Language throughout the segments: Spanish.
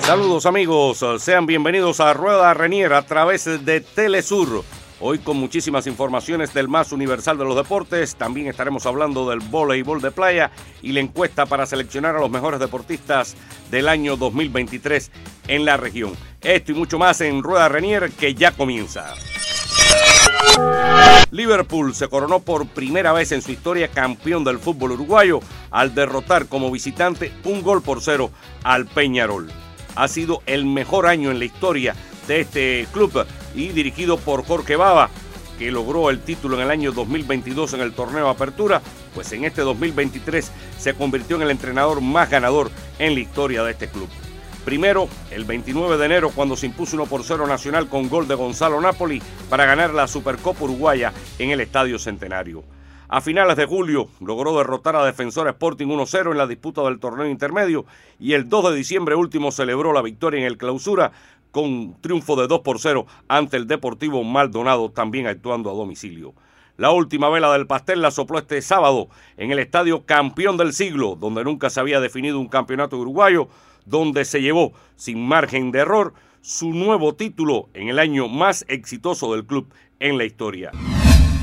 Saludos amigos, sean bienvenidos a Rueda Renier a través de Telesur. Hoy con muchísimas informaciones del más universal de los deportes, también estaremos hablando del voleibol de playa y la encuesta para seleccionar a los mejores deportistas del año 2023 en la región. Esto y mucho más en Rueda Renier que ya comienza. Liverpool se coronó por primera vez en su historia campeón del fútbol uruguayo al derrotar como visitante un gol por cero al Peñarol ha sido el mejor año en la historia de este club y dirigido por Jorge Baba, que logró el título en el año 2022 en el torneo Apertura, pues en este 2023 se convirtió en el entrenador más ganador en la historia de este club. Primero, el 29 de enero, cuando se impuso 1 por 0 Nacional con gol de Gonzalo Napoli para ganar la Supercopa Uruguaya en el Estadio Centenario. A finales de julio logró derrotar a Defensor Sporting 1-0 en la disputa del torneo intermedio y el 2 de diciembre último celebró la victoria en el clausura con triunfo de 2 por 0 ante el Deportivo Maldonado también actuando a domicilio. La última vela del pastel la sopló este sábado en el estadio campeón del siglo, donde nunca se había definido un campeonato uruguayo, donde se llevó sin margen de error su nuevo título en el año más exitoso del club en la historia.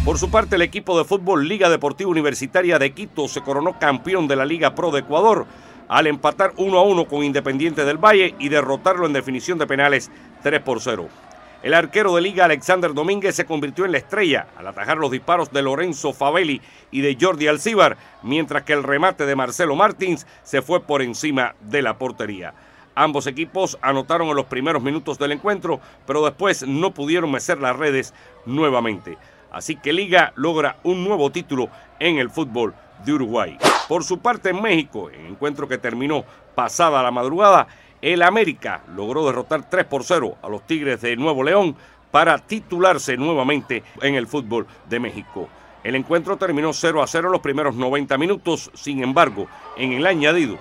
Por su parte, el equipo de fútbol Liga Deportiva Universitaria de Quito se coronó campeón de la Liga Pro de Ecuador al empatar 1 a 1 con Independiente del Valle y derrotarlo en definición de penales 3 por 0. El arquero de liga Alexander Domínguez se convirtió en la estrella al atajar los disparos de Lorenzo Favelli y de Jordi Alcíbar, mientras que el remate de Marcelo Martins se fue por encima de la portería. Ambos equipos anotaron en los primeros minutos del encuentro, pero después no pudieron mecer las redes nuevamente. Así que Liga logra un nuevo título en el fútbol de Uruguay. Por su parte en México, en encuentro que terminó pasada la madrugada, el América logró derrotar 3 por 0 a los Tigres de Nuevo León para titularse nuevamente en el fútbol de México. El encuentro terminó 0 a 0 los primeros 90 minutos, sin embargo, en el añadido,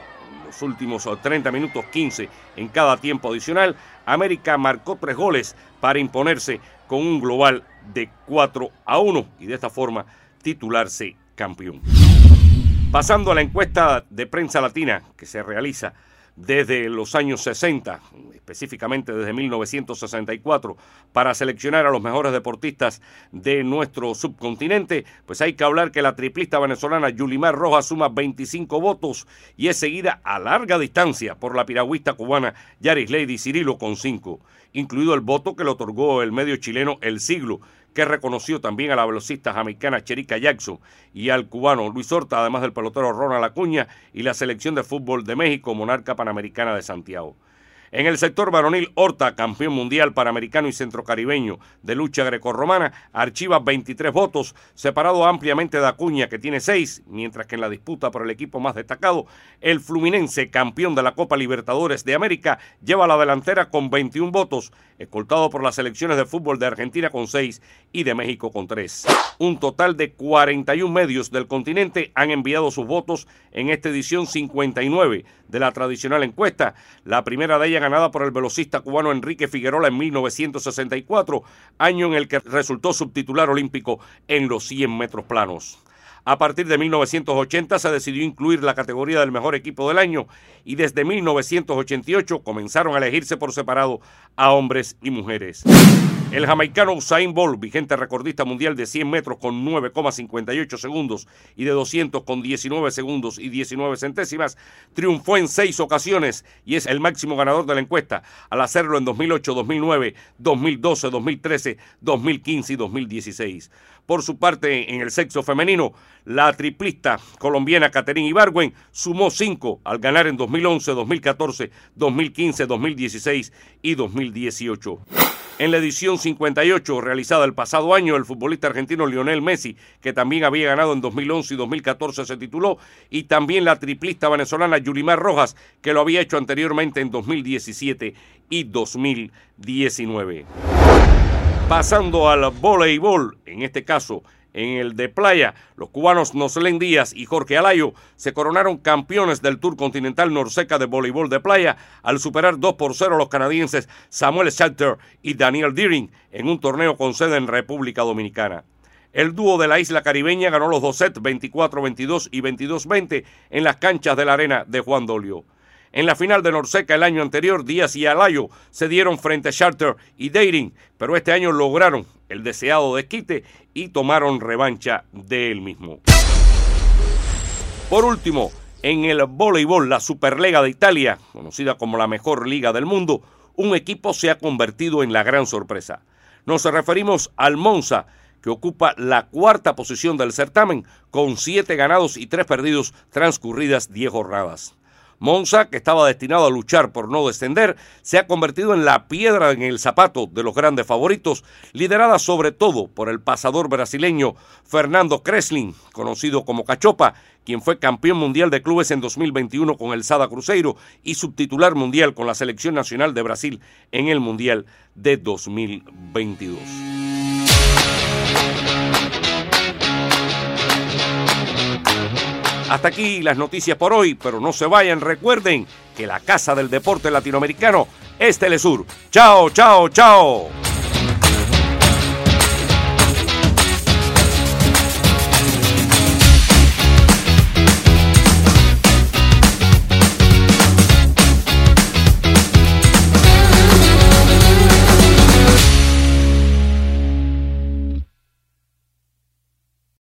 los últimos 30 minutos 15 en cada tiempo adicional, América marcó tres goles para imponerse con un global de 4 a 1 y de esta forma titularse campeón. Pasando a la encuesta de prensa latina que se realiza desde los años 60, específicamente desde 1964, para seleccionar a los mejores deportistas de nuestro subcontinente, pues hay que hablar que la triplista venezolana Yulimar Rojas suma 25 votos y es seguida a larga distancia por la piragüista cubana Yaris Lady Cirilo con 5, incluido el voto que le otorgó el medio chileno El Siglo, que reconoció también a la velocista jamaicana Cherica Jackson y al cubano Luis Horta, además del pelotero Ronald Acuña y la selección de fútbol de México, Monarca Panamericana de Santiago. En el sector varonil, Horta, campeón mundial panamericano y centrocaribeño de lucha grecorromana, archiva 23 votos, separado ampliamente de Acuña, que tiene 6, mientras que en la disputa por el equipo más destacado, el Fluminense, campeón de la Copa Libertadores de América, lleva la delantera con 21 votos, escoltado por las selecciones de fútbol de Argentina con 6 y de México con 3. Un total de 41 medios del continente han enviado sus votos en esta edición 59 de la tradicional encuesta, la primera de ellas ganada por el velocista cubano Enrique Figueroa en 1964, año en el que resultó subtitular olímpico en los 100 metros planos. A partir de 1980 se decidió incluir la categoría del mejor equipo del año y desde 1988 comenzaron a elegirse por separado a hombres y mujeres. El jamaicano Usain Bolt, vigente recordista mundial de 100 metros con 9,58 segundos y de 200 con 19 segundos y 19 centésimas, triunfó en seis ocasiones y es el máximo ganador de la encuesta al hacerlo en 2008, 2009, 2012, 2013, 2015 y 2016. Por su parte, en el sexo femenino, la triplista colombiana Caterine Ibargüen sumó cinco al ganar en 2011, 2014, 2015, 2016 y 2018. En la edición 58 realizada el pasado año, el futbolista argentino Lionel Messi, que también había ganado en 2011 y 2014, se tituló, y también la triplista venezolana Yulimar Rojas, que lo había hecho anteriormente en 2017 y 2019. Pasando al voleibol, en este caso en el de playa, los cubanos Noslen Díaz y Jorge Alayo se coronaron campeones del Tour Continental Norseca de voleibol de playa al superar 2 por 0 a los canadienses Samuel Salter y Daniel Deering en un torneo con sede en República Dominicana. El dúo de la isla caribeña ganó los dos sets 24-22 y 22-20 en las canchas de la arena de Juan Dolio. En la final de Norseca el año anterior, Díaz y Alayo se dieron frente a Charter y Dating, pero este año lograron el deseado desquite y tomaron revancha de él mismo. Por último, en el voleibol, la Superliga de Italia, conocida como la mejor liga del mundo, un equipo se ha convertido en la gran sorpresa. Nos referimos al Monza, que ocupa la cuarta posición del certamen, con siete ganados y tres perdidos transcurridas diez jornadas. Monza, que estaba destinado a luchar por no descender, se ha convertido en la piedra en el zapato de los grandes favoritos, liderada sobre todo por el pasador brasileño Fernando Kreslin, conocido como Cachopa, quien fue campeón mundial de clubes en 2021 con el Sada Cruzeiro y subtitular mundial con la selección nacional de Brasil en el Mundial de 2022. Hasta aquí las noticias por hoy, pero no se vayan, recuerden que la Casa del Deporte Latinoamericano es Telesur. Chao, chao, chao.